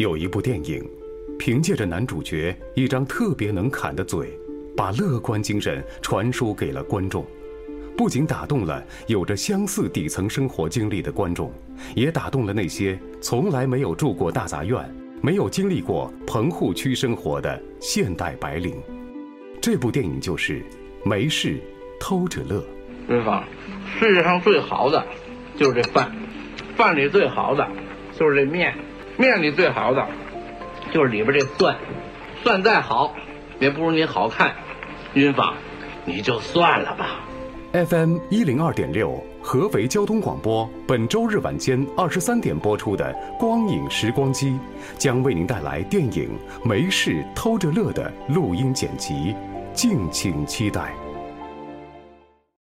有一部电影，凭借着男主角一张特别能侃的嘴，把乐观精神传输给了观众，不仅打动了有着相似底层生活经历的观众，也打动了那些从来没有住过大杂院、没有经历过棚户区生活的现代白领。这部电影就是《没事偷着乐》。对吧？世界上最好的就是这饭，饭里最好的就是这面，面里最好的就是里边这蒜，蒜再好也不如你好看。云芳，你就算了吧。FM 一零二点六，合肥交通广播，本周日晚间二十三点播出的《光影时光机》，将为您带来电影《没事偷着乐》的录音剪辑，敬请期待。